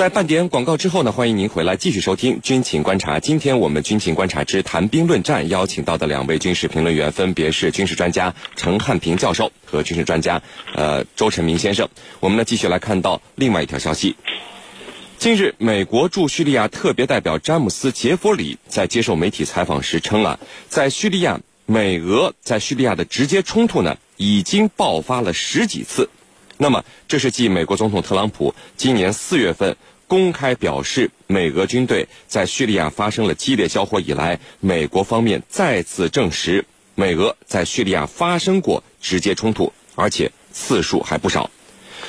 在半点广告之后呢，欢迎您回来继续收听军情观察。今天我们军情观察之谈兵论战邀请到的两位军事评论员分别是军事专家陈汉平教授和军事专家呃周成明先生。我们呢继续来看到另外一条消息。近日，美国驻叙利亚特别代表詹姆斯·杰弗里在接受媒体采访时称啊，在叙利亚，美俄在叙利亚的直接冲突呢已经爆发了十几次。那么，这是继美国总统特朗普今年四月份公开表示美俄军队在叙利亚发生了激烈交火以来，美国方面再次证实美俄在叙利亚发生过直接冲突，而且次数还不少。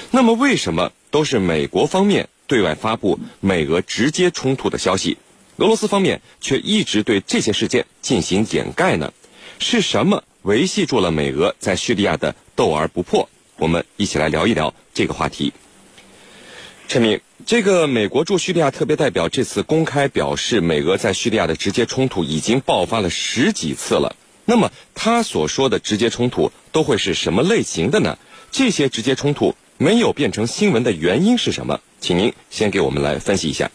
那么，为什么都是美国方面？对外发布美俄直接冲突的消息，俄罗斯方面却一直对这些事件进行掩盖呢？是什么维系住了美俄在叙利亚的斗而不破？我们一起来聊一聊这个话题。陈明，这个美国驻叙利亚特别代表这次公开表示，美俄在叙利亚的直接冲突已经爆发了十几次了。那么他所说的直接冲突都会是什么类型的呢？这些直接冲突没有变成新闻的原因是什么？请您先给我们来分析一下。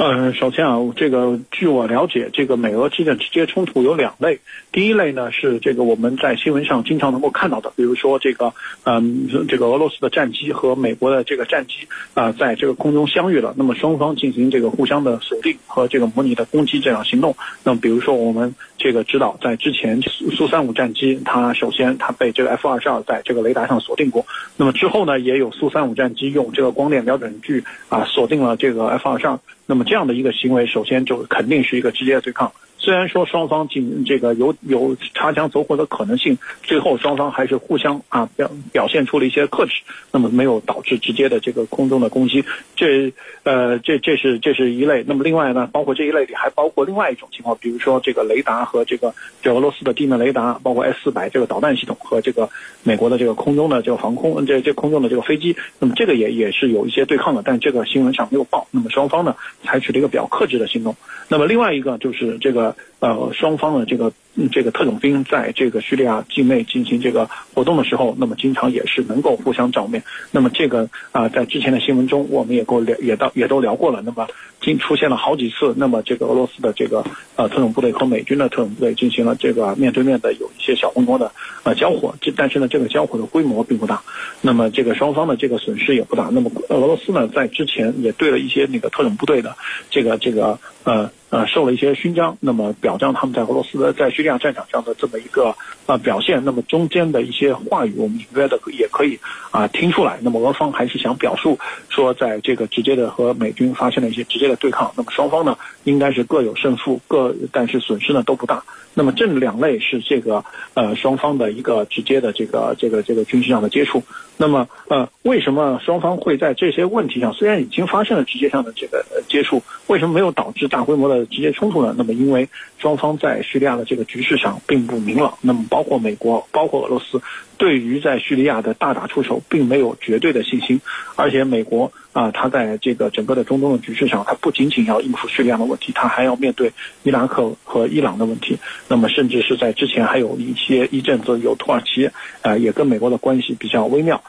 嗯，首先啊，这个据我了解，这个美俄之间的直接冲突有两类。第一类呢是这个我们在新闻上经常能够看到的，比如说这个嗯，这个俄罗斯的战机和美国的这个战机啊，在这个空中相遇了，那么双方进行这个互相的锁定和这个模拟的攻击这样行动。那么比如说我们这个知道，在之前苏三五战机，它首先它被这个 F 二十二在这个雷达上锁定过，那么之后呢，也有苏三五战机用这个光电瞄准具啊锁定了这个 F 二十二。那么这样的一个行为，首先就肯定是一个直接的对抗。虽然说双方进这个有有擦枪走火的可能性，最后双方还是互相啊表表现出了一些克制，那么没有导致直接的这个空中的攻击。这呃这这是这是一类。那么另外呢，包括这一类里还包括另外一种情况，比如说这个雷达和这个这俄罗斯的地面雷达，包括 S 四百这个导弹系统和这个美国的这个空中的这个防空这这空中的这个飞机，那么这个也也是有一些对抗的，但这个新闻上没有报。那么双方呢采取了一个比较克制的行动。那么另外一个就是这个。呃，双方的这个这个特种兵在这个叙利亚境内进行这个活动的时候，那么经常也是能够互相照面。那么这个啊，在之前的新闻中，我们也过聊，也到也都聊过了。那么经出现了好几次，那么这个俄罗斯的这个呃特种部队和美军的特种部队进行了这个面对面的有一些小规模的呃交火，这但是呢，这个交火的规模并不大。那么这个双方的这个损失也不大。那么俄罗斯呢，在之前也对了一些那个特种部队的这个这个呃。呃，受了一些勋章，那么表彰他们在俄罗斯的在叙利亚战场上的这么一个呃表现，那么中间的一些话语，我们隐约的也可以啊听出来。那么俄方还是想表述说，在这个直接的和美军发生了一些直接的对抗，那么双方呢应该是各有胜负，各但是损失呢都不大。那么这两类是这个呃双方的一个直接的这个这个这个军事上的接触。那么呃为什么双方会在这些问题上虽然已经发生了直接上的这个接触，为什么没有导致大规模的直接冲突呢？那么因为双方在叙利亚的这个局势上并不明朗。那么包括美国，包括俄罗斯。对于在叙利亚的大打出手，并没有绝对的信心，而且美国啊，它在这个整个的中东的局势上，它不仅仅要应付叙利亚的问题，它还要面对伊拉克和伊朗的问题。那么，甚至是在之前还有一些一阵子有土耳其啊，也跟美国的关系比较微妙。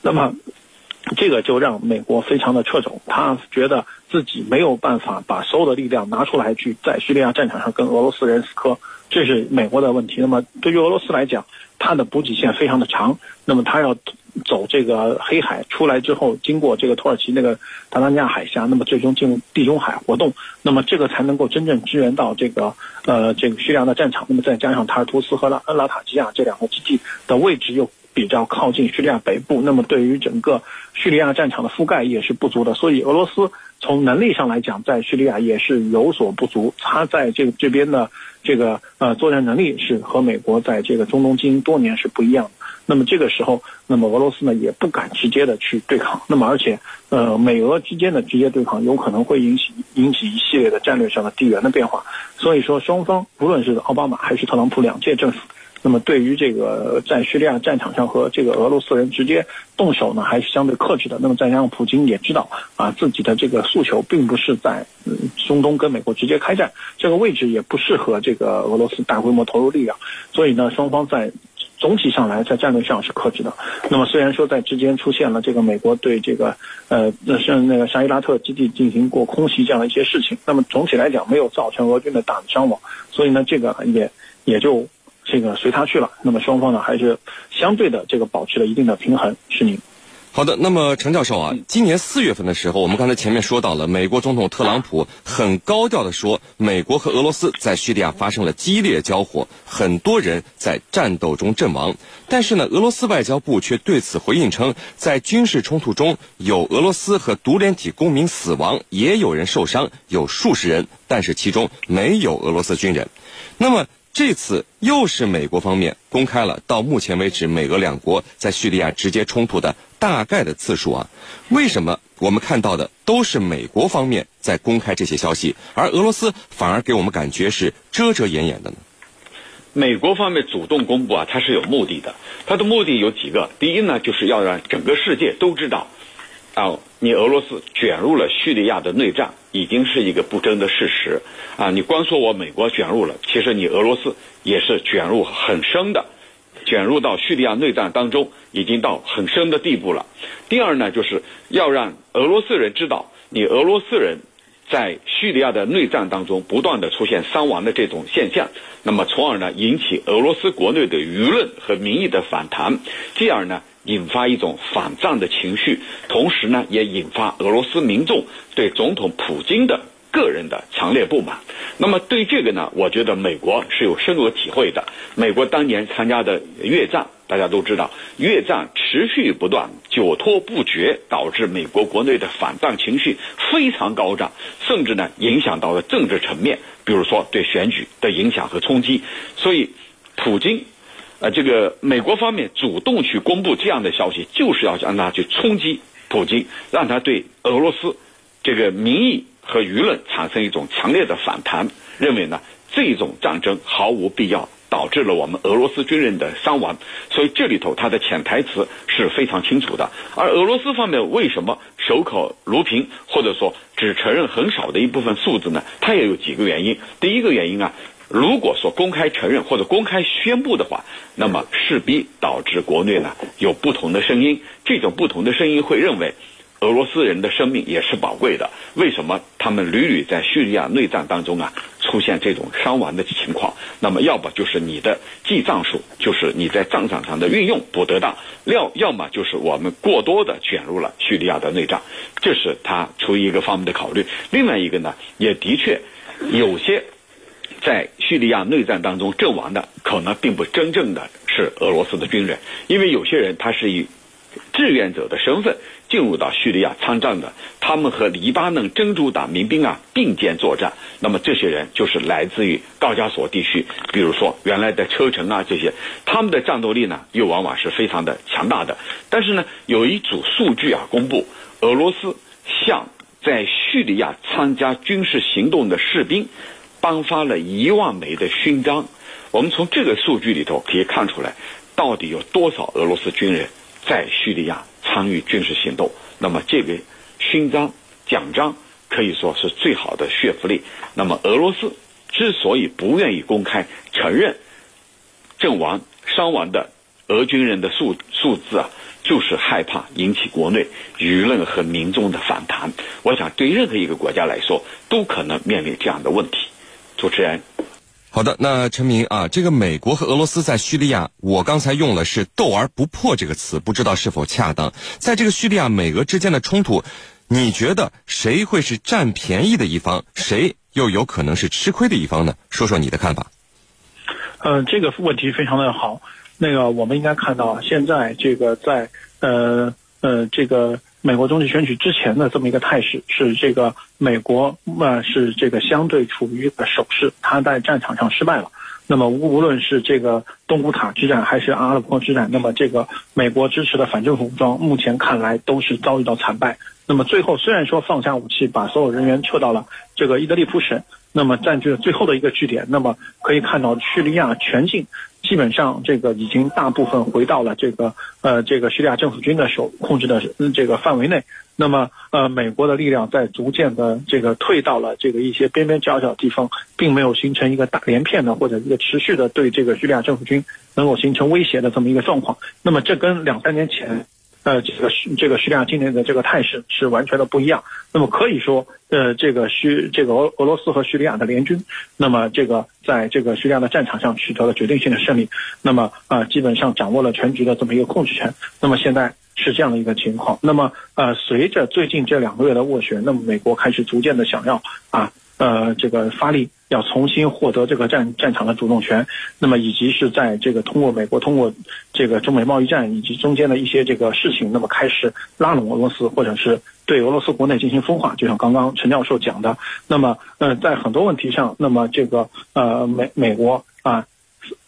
那么，这个就让美国非常的掣肘，他觉得自己没有办法把所有的力量拿出来去在叙利亚战场上跟俄罗斯人死磕，这是美国的问题。那么，对于俄罗斯来讲，它的补给线非常的长，那么它要走这个黑海出来之后，经过这个土耳其那个达达尼亚海峡，那么最终进入地中海活动，那么这个才能够真正支援到这个呃这个叙利亚的战场。那么再加上塔尔图斯和拉拉塔基亚这两个基地的位置又比较靠近叙利亚北部，那么对于整个叙利亚战场的覆盖也是不足的。所以俄罗斯从能力上来讲，在叙利亚也是有所不足。它在这这边呢。这个呃作战能力是和美国在这个中东经营多年是不一样的。那么这个时候，那么俄罗斯呢也不敢直接的去对抗。那么而且呃美俄之间的直接对抗有可能会引起引起一系列的战略上的地缘的变化。所以说双方无论是奥巴马还是特朗普两届政府。那么对于这个在叙利亚战场上和这个俄罗斯人直接动手呢，还是相对克制的。那么再加上普京也知道啊，自己的这个诉求并不是在中东跟美国直接开战，这个位置也不适合这个俄罗斯大规模投入力量。所以呢，双方在总体上来在战略上是克制的。那么虽然说在之间出现了这个美国对这个呃那像那个沙伊拉特基地进行过空袭这样的一些事情，那么总体来讲没有造成俄军的大的伤亡，所以呢这个也也就这个随他去了。那么双方呢还是相对的这个保持了一定的平衡。是您。好的，那么程教授啊，今年四月份的时候，我们刚才前面说到了，美国总统特朗普很高调的说，美国和俄罗斯在叙利亚发生了激烈交火，很多人在战斗中阵亡。但是呢，俄罗斯外交部却对此回应称，在军事冲突中有俄罗斯和独联体公民死亡，也有人受伤，有数十人，但是其中没有俄罗斯军人。那么。这次又是美国方面公开了到目前为止美俄两国在叙利亚直接冲突的大概的次数啊？为什么我们看到的都是美国方面在公开这些消息，而俄罗斯反而给我们感觉是遮遮掩掩的呢？美国方面主动公布啊，它是有目的的，它的目的有几个。第一呢，就是要让整个世界都知道。啊，你俄罗斯卷入了叙利亚的内战，已经是一个不争的事实。啊，你光说我美国卷入了，其实你俄罗斯也是卷入很深的，卷入到叙利亚内战当中，已经到很深的地步了。第二呢，就是要让俄罗斯人知道，你俄罗斯人在叙利亚的内战当中不断的出现伤亡的这种现象，那么从而呢引起俄罗斯国内的舆论和民意的反弹，继而呢。引发一种反战的情绪，同时呢，也引发俄罗斯民众对总统普京的个人的强烈不满。那么对这个呢，我觉得美国是有深有体会的。美国当年参加的越战，大家都知道，越战持续不断，久拖不决，导致美国国内的反战情绪非常高涨，甚至呢，影响到了政治层面，比如说对选举的影响和冲击。所以，普京。呃，这个美国方面主动去公布这样的消息，就是要让他去冲击普京，让他对俄罗斯这个民意和舆论产生一种强烈的反弹，认为呢这种战争毫无必要，导致了我们俄罗斯军人的伤亡。所以这里头他的潜台词是非常清楚的。而俄罗斯方面为什么守口如瓶，或者说只承认很少的一部分数字呢？它也有几个原因。第一个原因啊。如果说公开承认或者公开宣布的话，那么势必导致国内呢有不同的声音。这种不同的声音会认为，俄罗斯人的生命也是宝贵的。为什么他们屡屡在叙利亚内战当中啊出现这种伤亡的情况？那么要么就是你的记账术，就是你在战场上的运用不得当；要要么就是我们过多的卷入了叙利亚的内战，这是他出于一个方面的考虑。另外一个呢，也的确有些。在叙利亚内战当中阵亡的，可能并不真正的是俄罗斯的军人，因为有些人他是以志愿者的身份进入到叙利亚参战的，他们和黎巴嫩真主党民兵啊并肩作战，那么这些人就是来自于高加索地区，比如说原来的车臣啊这些，他们的战斗力呢又往往是非常的强大的。但是呢，有一组数据啊公布，俄罗斯向在叙利亚参加军事行动的士兵。颁发了一万枚的勋章，我们从这个数据里头可以看出来，到底有多少俄罗斯军人在叙利亚参与军事行动？那么这个勋章奖章可以说是最好的血福利。那么俄罗斯之所以不愿意公开承认阵亡伤亡的俄军人的数数字啊，就是害怕引起国内舆论和民众的反弹。我想对任何一个国家来说，都可能面临这样的问题。主持人，好的，那陈明啊，这个美国和俄罗斯在叙利亚，我刚才用了是“斗而不破”这个词，不知道是否恰当。在这个叙利亚美俄之间的冲突，你觉得谁会是占便宜的一方，谁又有可能是吃亏的一方呢？说说你的看法。呃，这个问题非常的好。那个，我们应该看到，现在这个在呃呃这个。美国中期选举之前的这么一个态势是，这个美国呃是这个相对处于一个守势，他在战场上失败了。那么无论是这个东古塔之战还是阿拉伯之战，那么这个美国支持的反政府武装目前看来都是遭遇到惨败。那么最后虽然说放下武器，把所有人员撤到了这个伊德利卜省，那么占据了最后的一个据点，那么可以看到叙利亚全境。基本上，这个已经大部分回到了这个呃，这个叙利亚政府军的手控制的这个范围内。那么，呃，美国的力量在逐渐的这个退到了这个一些边边角角地方，并没有形成一个大连片的或者一个持续的对这个叙利亚政府军能够形成威胁的这么一个状况。那么这跟两三年前。呃，这个叙这个叙利亚今年的这个态势是完全的不一样。那么可以说，呃，这个叙这个俄俄罗斯和叙利亚的联军，那么这个在这个叙利亚的战场上取得了决定性的胜利，那么啊，基本上掌握了全局的这么一个控制权。那么现在是这样的一个情况。那么呃，随着最近这两个月的斡旋，那么美国开始逐渐的想要啊呃这个发力。要重新获得这个战战场的主动权，那么以及是在这个通过美国通过这个中美贸易战以及中间的一些这个事情，那么开始拉拢俄罗斯，或者是对俄罗斯国内进行分化，就像刚刚陈教授讲的，那么呃在很多问题上，那么这个呃美美国啊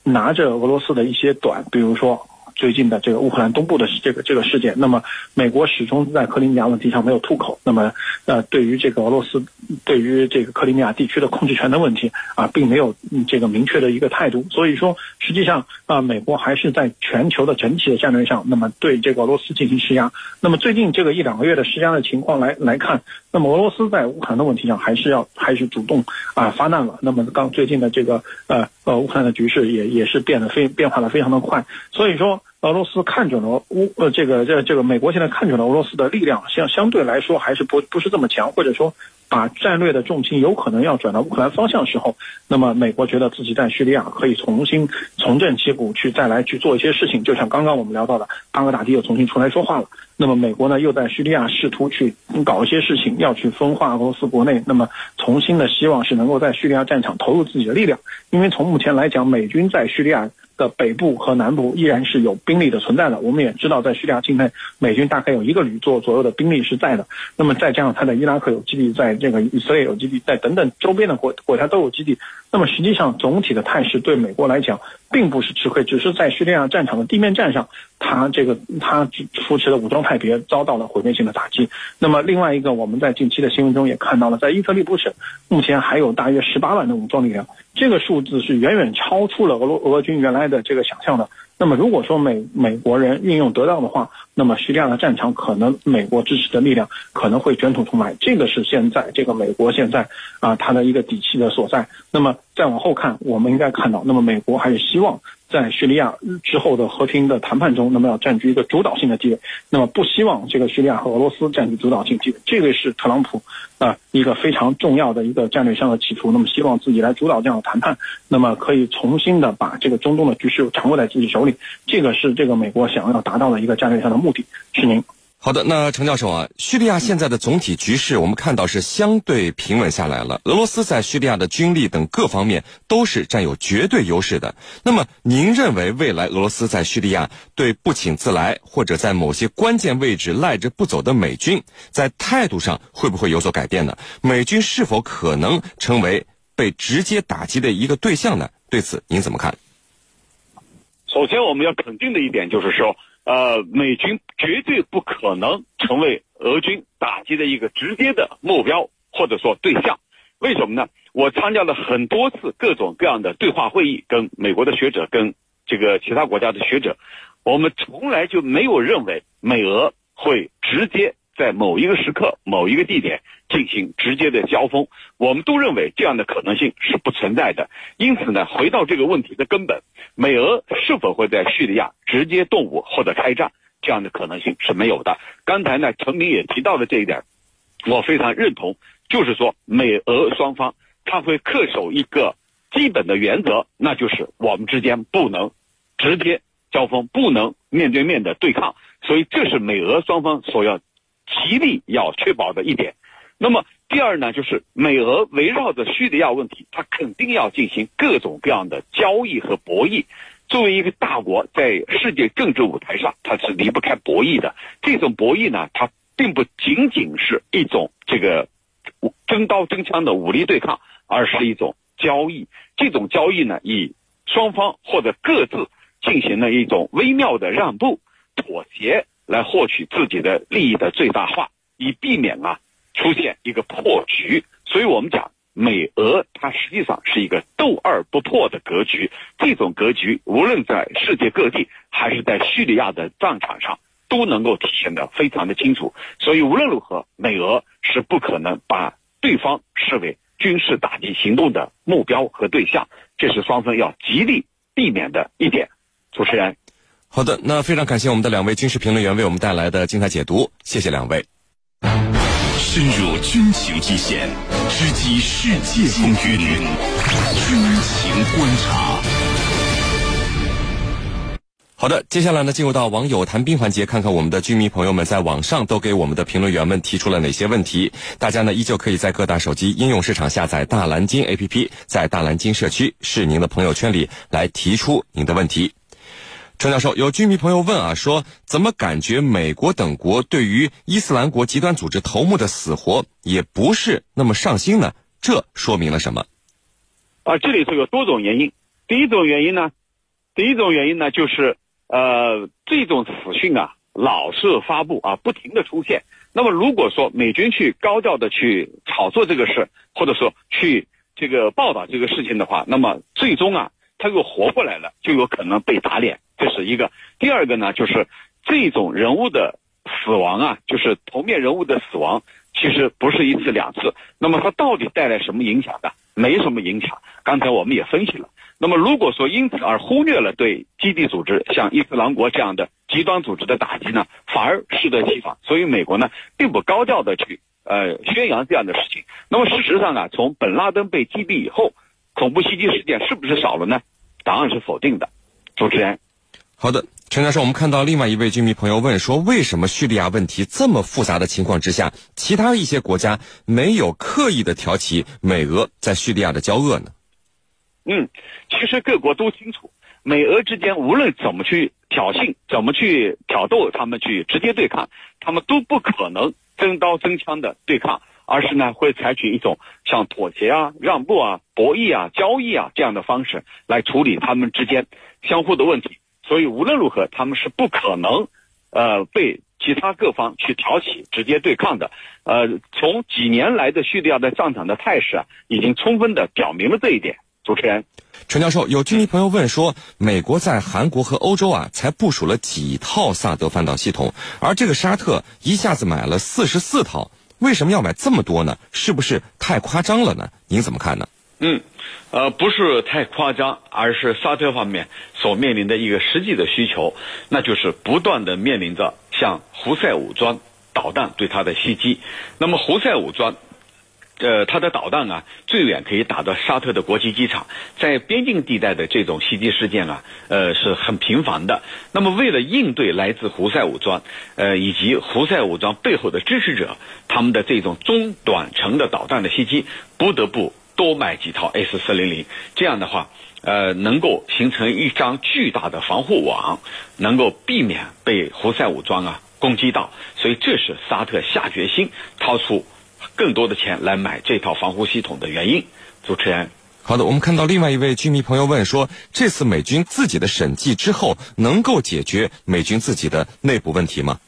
拿着俄罗斯的一些短，比如说。最近的这个乌克兰东部的这个这个事件，那么美国始终在克里米亚问题上没有吐口。那么，呃，对于这个俄罗斯对于这个克里米亚地区的控制权的问题啊，并没有这个明确的一个态度。所以说，实际上啊，美国还是在全球的整体的战略上，那么对这个俄罗斯进行施压。那么最近这个一两个月的施压的情况来来看，那么俄罗斯在乌克兰的问题上还是要还是主动啊发难了。那么刚最近的这个呃呃乌克兰的局势也也是变得非变化的非常的快。所以说。俄罗斯看准了乌呃这个这个这个美国现在看准了俄罗斯的力量，相相对来说还是不不是这么强，或者说把战略的重心有可能要转到乌克兰方向的时候，那么美国觉得自己在叙利亚可以重新重振旗鼓，去再来去做一些事情。就像刚刚我们聊到的，巴格达迪又重新出来说话了。那么美国呢又在叙利亚试图去搞一些事情，要去分化俄罗斯国内。那么重新的希望是能够在叙利亚战场投入自己的力量，因为从目前来讲，美军在叙利亚。的北部和南部依然是有兵力的存在的。我们也知道，在叙利亚境内，美军大概有一个旅座左右的兵力是在的。那么再加上他在伊拉克有基地，在这个以色列有基地，在等等周边的国国家都有基地。那么实际上总体的态势对美国来讲并不是吃亏，只是在叙利亚战场的地面战上，他这个他扶持的武装派别遭到了毁灭性的打击。那么另外一个，我们在近期的新闻中也看到了，在伊特利布省目前还有大约十八万的武装力量。这个数字是远远超出了俄罗俄军原来的这个想象的。那么，如果说美美国人运用得当的话，那么叙利亚的战场可能美国支持的力量可能会卷土重来。这个是现在这个美国现在啊他的一个底气的所在。那么再往后看，我们应该看到，那么美国还是希望。在叙利亚之后的和平的谈判中，那么要占据一个主导性的地位，那么不希望这个叙利亚和俄罗斯占据主导性地位，这个是特朗普啊一个非常重要的一个战略上的企图。那么希望自己来主导这样的谈判，那么可以重新的把这个中东的局势掌握在自己手里，这个是这个美国想要达到的一个战略上的目的。是您。好的，那程教授啊，叙利亚现在的总体局势，我们看到是相对平稳下来了。俄罗斯在叙利亚的军力等各方面都是占有绝对优势的。那么，您认为未来俄罗斯在叙利亚对不请自来或者在某些关键位置赖着不走的美军，在态度上会不会有所改变呢？美军是否可能成为被直接打击的一个对象呢？对此您怎么看？首先，我们要肯定的一点就是说。呃，美军绝对不可能成为俄军打击的一个直接的目标或者说对象。为什么呢？我参加了很多次各种各样的对话会议，跟美国的学者，跟这个其他国家的学者，我们从来就没有认为美俄会直接在某一个时刻、某一个地点进行直接的交锋。我们都认为这样的可能性是不存在的。因此呢，回到这个问题的根本。美俄是否会在叙利亚直接动武或者开战？这样的可能性是没有的。刚才呢，陈明也提到了这一点，我非常认同。就是说，美俄双方他会恪守一个基本的原则，那就是我们之间不能直接交锋，不能面对面的对抗。所以，这是美俄双方所要极力要确保的一点。那么，第二呢，就是美俄围绕着叙利亚问题，它肯定要进行各种各样的交易和博弈。作为一个大国，在世界政治舞台上，它是离不开博弈的。这种博弈呢，它并不仅仅是一种这个真刀真枪的武力对抗，而是一种交易。这种交易呢，以双方或者各自进行了一种微妙的让步、妥协，来获取自己的利益的最大化，以避免啊。出现一个破局，所以我们讲美俄它实际上是一个斗而不破的格局。这种格局无论在世界各地还是在叙利亚的战场上都能够体现的非常的清楚。所以无论如何，美俄是不可能把对方视为军事打击行动的目标和对象，这是双方要极力避免的一点。主持人，好的，那非常感谢我们的两位军事评论员为我们带来的精彩解读，谢谢两位。深入军情一线，直击世界风云，军情观察。好的，接下来呢，进入到网友谈兵环节，看看我们的军迷朋友们在网上都给我们的评论员们提出了哪些问题。大家呢，依旧可以在各大手机应用市场下载大蓝鲸 APP，在大蓝鲸社区是您的朋友圈里来提出您的问题。陈教授，有军迷朋友问啊，说怎么感觉美国等国对于伊斯兰国极端组织头目的死活也不是那么上心呢？这说明了什么？啊，这里头有多种原因。第一种原因呢，第一种原因呢就是。呃，这种死讯啊，老是发布啊，不停的出现。那么，如果说美军去高调的去炒作这个事，或者说去这个报道这个事情的话，那么最终啊，他又活过来了，就有可能被打脸。这是一个。第二个呢，就是这种人物的死亡啊，就是头面人物的死亡，其实不是一次两次。那么，它到底带来什么影响呢？没什么影响。刚才我们也分析了。那么，如果说因此而忽略了对基地组织像伊斯兰国这样的极端组织的打击呢，反而适得其反。所以，美国呢并不高调的去呃宣扬这样的事情。那么，事实上啊，从本拉登被击毙以后，恐怖袭击事件是不是少了呢？答案是否定的。主持人，好的，陈教授，我们看到另外一位居民朋友问说，为什么叙利亚问题这么复杂的情况之下，其他一些国家没有刻意的挑起美俄在叙利亚的交恶呢？嗯，其实各国都清楚，美俄之间无论怎么去挑衅，怎么去挑逗，他们去直接对抗，他们都不可能真刀真枪的对抗，而是呢会采取一种像妥协啊、让步啊、博弈啊、交易啊这样的方式来处理他们之间相互的问题。所以无论如何，他们是不可能，呃，被其他各方去挑起直接对抗的。呃，从几年来的叙利亚的战场的态势啊，已经充分的表明了这一点。主持人，陈教授，有居民朋友问说，美国在韩国和欧洲啊，才部署了几套萨德反导系统，而这个沙特一下子买了四十四套，为什么要买这么多呢？是不是太夸张了呢？您怎么看呢？嗯，呃，不是太夸张，而是沙特方面所面临的一个实际的需求，那就是不断的面临着像胡塞武装导弹对它的袭击，那么胡塞武装。呃，它的导弹啊，最远可以打到沙特的国际机场，在边境地带的这种袭击事件啊，呃，是很频繁的。那么，为了应对来自胡塞武装，呃，以及胡塞武装背后的支持者他们的这种中短程的导弹的袭击，不得不多买几套 S 四零零。这样的话，呃，能够形成一张巨大的防护网，能够避免被胡塞武装啊攻击到。所以，这是沙特下决心掏出。更多的钱来买这套防护系统的原因，主持人。好的，我们看到另外一位居民朋友问说，这次美军自己的审计之后，能够解决美军自己的内部问题吗？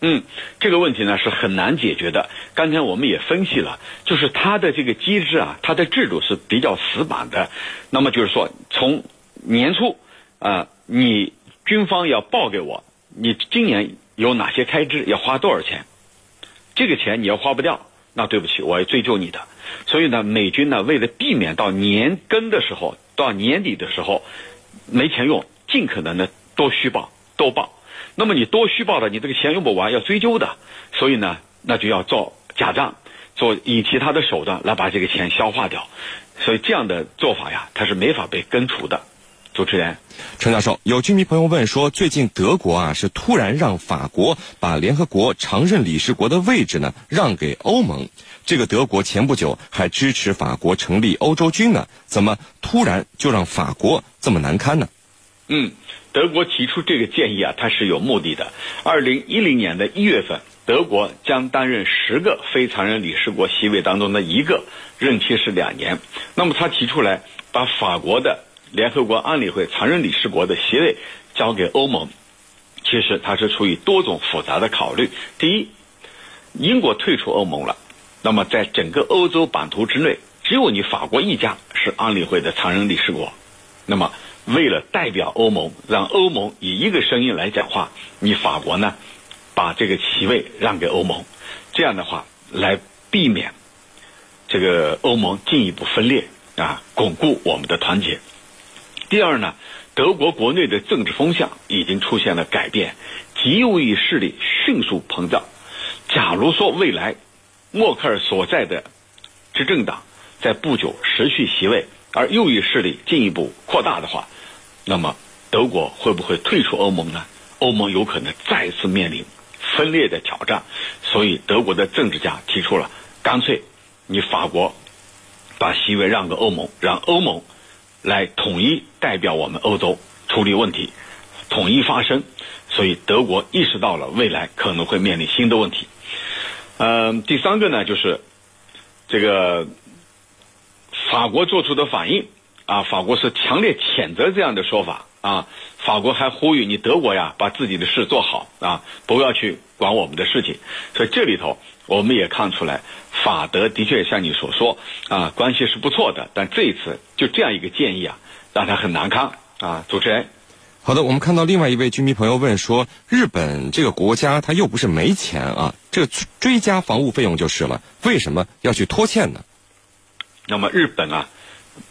嗯，这个问题呢是很难解决的。刚才我们也分析了，就是它的这个机制啊，它的制度是比较死板的。那么就是说，从年初啊，你军方要报给我，你今年有哪些开支，要花多少钱，这个钱你要花不掉。那对不起，我要追究你的。所以呢，美军呢，为了避免到年根的时候，到年底的时候没钱用，尽可能的多虚报、多报。那么你多虚报的，你这个钱用不完，要追究的。所以呢，那就要做假账，做以其他的手段来把这个钱消化掉。所以这样的做法呀，它是没法被根除的。主持人，陈教授，有居民朋友问说，最近德国啊是突然让法国把联合国常任理事国的位置呢让给欧盟，这个德国前不久还支持法国成立欧洲军呢，怎么突然就让法国这么难堪呢？嗯，德国提出这个建议啊，它是有目的的。二零一零年的一月份，德国将担任十个非常任理事国席位当中的一个，任期是两年。那么他提出来把法国的。联合国安理会常任理事国的席位交给欧盟，其实它是出于多种复杂的考虑。第一，英国退出欧盟了，那么在整个欧洲版图之内，只有你法国一家是安理会的常任理事国。那么，为了代表欧盟，让欧盟以一个声音来讲话，你法国呢，把这个席位让给欧盟，这样的话来避免这个欧盟进一步分裂啊，巩固我们的团结。第二呢，德国国内的政治风向已经出现了改变，极右翼势力迅速膨胀。假如说未来默克尔所在的执政党在不久失去席位，而右翼势力进一步扩大的话，那么德国会不会退出欧盟呢？欧盟有可能再次面临分裂的挑战。所以，德国的政治家提出了，干脆你法国把席位让给欧盟，让欧盟来统一代表我们欧洲处理问题，统一发声。所以，德国意识到了未来可能会面临新的问题。嗯，第三个呢，就是这个法国做出的反应啊，法国是强烈谴责这样的说法啊。法国还呼吁你德国呀，把自己的事做好啊，不要去管我们的事情。所以这里头我们也看出来，法德的确像你所说啊，关系是不错的。但这一次就这样一个建议啊，让他很难堪啊。主持人。好的，我们看到另外一位居民朋友问说：“日本这个国家，他又不是没钱啊，这个追加防务费用就是了，为什么要去拖欠呢？”那么日本啊，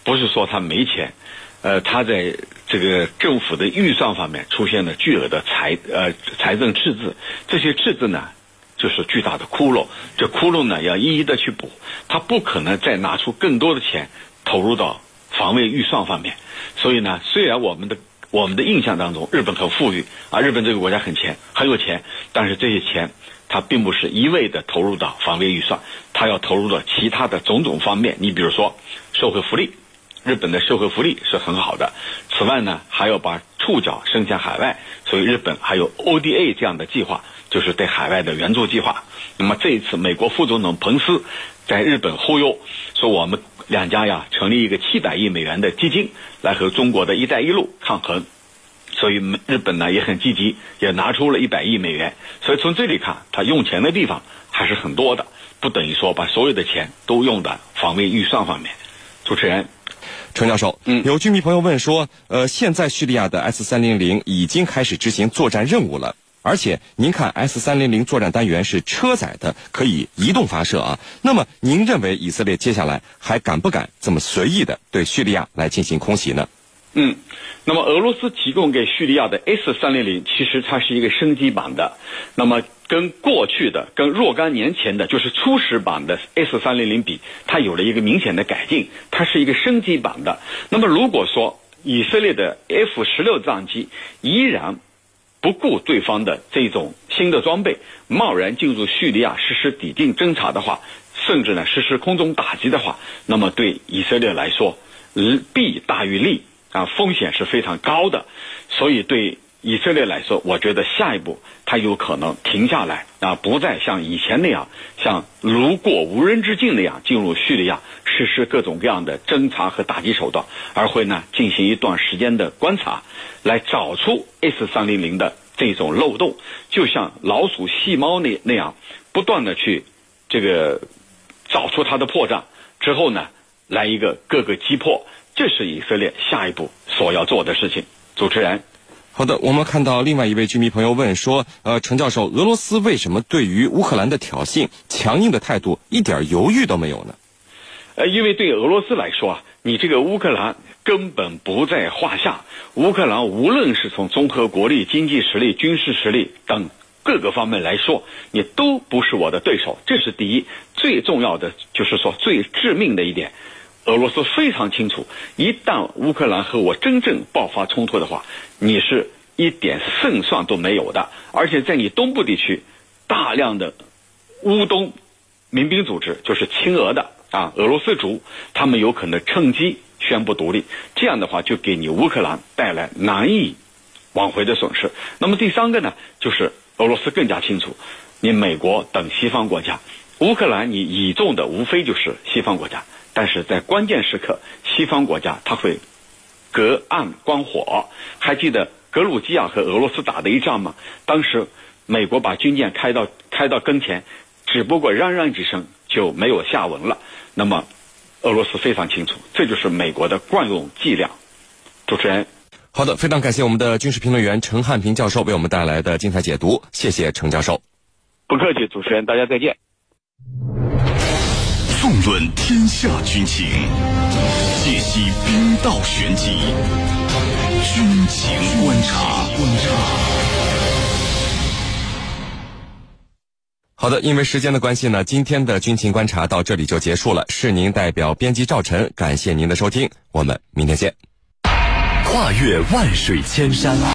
不是说他没钱，呃，他在这个政府的预算方面出现了巨额的财呃财政赤字，这些赤字呢，就是巨大的窟窿，这窟窿呢要一一的去补，他不可能再拿出更多的钱投入到防卫预算方面，所以呢，虽然我们的。我们的印象当中，日本很富裕啊，日本这个国家很钱，很有钱。但是这些钱，它并不是一味的投入到防卫预算，它要投入到其他的种种方面。你比如说，社会福利，日本的社会福利是很好的。此外呢，还要把触角伸向海外，所以日本还有 ODA 这样的计划，就是对海外的援助计划。那么这一次，美国副总统彭斯在日本忽悠说我们。两家呀，成立一个七百亿美元的基金，来和中国的一带一路抗衡。所以，日本呢也很积极，也拿出了一百亿美元。所以从这里看，他用钱的地方还是很多的，不等于说把所有的钱都用在防卫预算方面。主持人，程教授，嗯，有居民朋友问说，呃，现在叙利亚的 S 三零零已经开始执行作战任务了。而且，您看，S 三零零作战单元是车载的，可以移动发射啊。那么，您认为以色列接下来还敢不敢这么随意的对叙利亚来进行空袭呢？嗯，那么俄罗斯提供给叙利亚的 S 三零零，其实它是一个升级版的。那么，跟过去的、跟若干年前的，就是初始版的 S 三零零比，它有了一个明显的改进，它是一个升级版的。那么，如果说以色列的 F 十六战机依然不顾对方的这种新的装备，贸然进入叙利亚实施抵近侦察的话，甚至呢实施空中打击的话，那么对以色列来说，弊大于利啊，风险是非常高的。所以对以色列来说，我觉得下一步他有可能停下来啊，不再像以前那样，像如过无人之境那样进入叙利亚实施各种各样的侦查和打击手段，而会呢进行一段时间的观察。来找出 S 三零零的这种漏洞，就像老鼠细猫那那样，不断的去这个找出它的破绽之后呢，来一个各个击破，这是以色列下一步所要做的事情。主持人，好的，我们看到另外一位居民朋友问说，呃，陈教授，俄罗斯为什么对于乌克兰的挑衅强硬的态度一点犹豫都没有呢？呃，因为对俄罗斯来说啊，你这个乌克兰。根本不在话下。乌克兰无论是从综合国力、经济实力、军事实力等各个方面来说，你都不是我的对手。这是第一，最重要的就是说最致命的一点。俄罗斯非常清楚，一旦乌克兰和我真正爆发冲突的话，你是一点胜算都没有的。而且在你东部地区，大量的乌东民兵组织，就是亲俄的啊，俄罗斯族，他们有可能趁机。宣布独立，这样的话就给你乌克兰带来难以挽回的损失。那么第三个呢，就是俄罗斯更加清楚，你美国等西方国家，乌克兰你倚重的无非就是西方国家，但是在关键时刻，西方国家他会隔岸观火。还记得格鲁吉亚和俄罗斯打的一仗吗？当时美国把军舰开到开到跟前，只不过嚷嚷几声就没有下文了。那么。俄罗斯非常清楚，这就是美国的惯用伎俩。主持人，好的，非常感谢我们的军事评论员陈汉平教授为我们带来的精彩解读，谢谢陈教授。不客气，主持人，大家再见。纵论天下军情，解析兵道玄机。军情观察。好的，因为时间的关系呢，今天的军情观察到这里就结束了。是您代表编辑赵晨，感谢您的收听，我们明天见。跨越万水千山，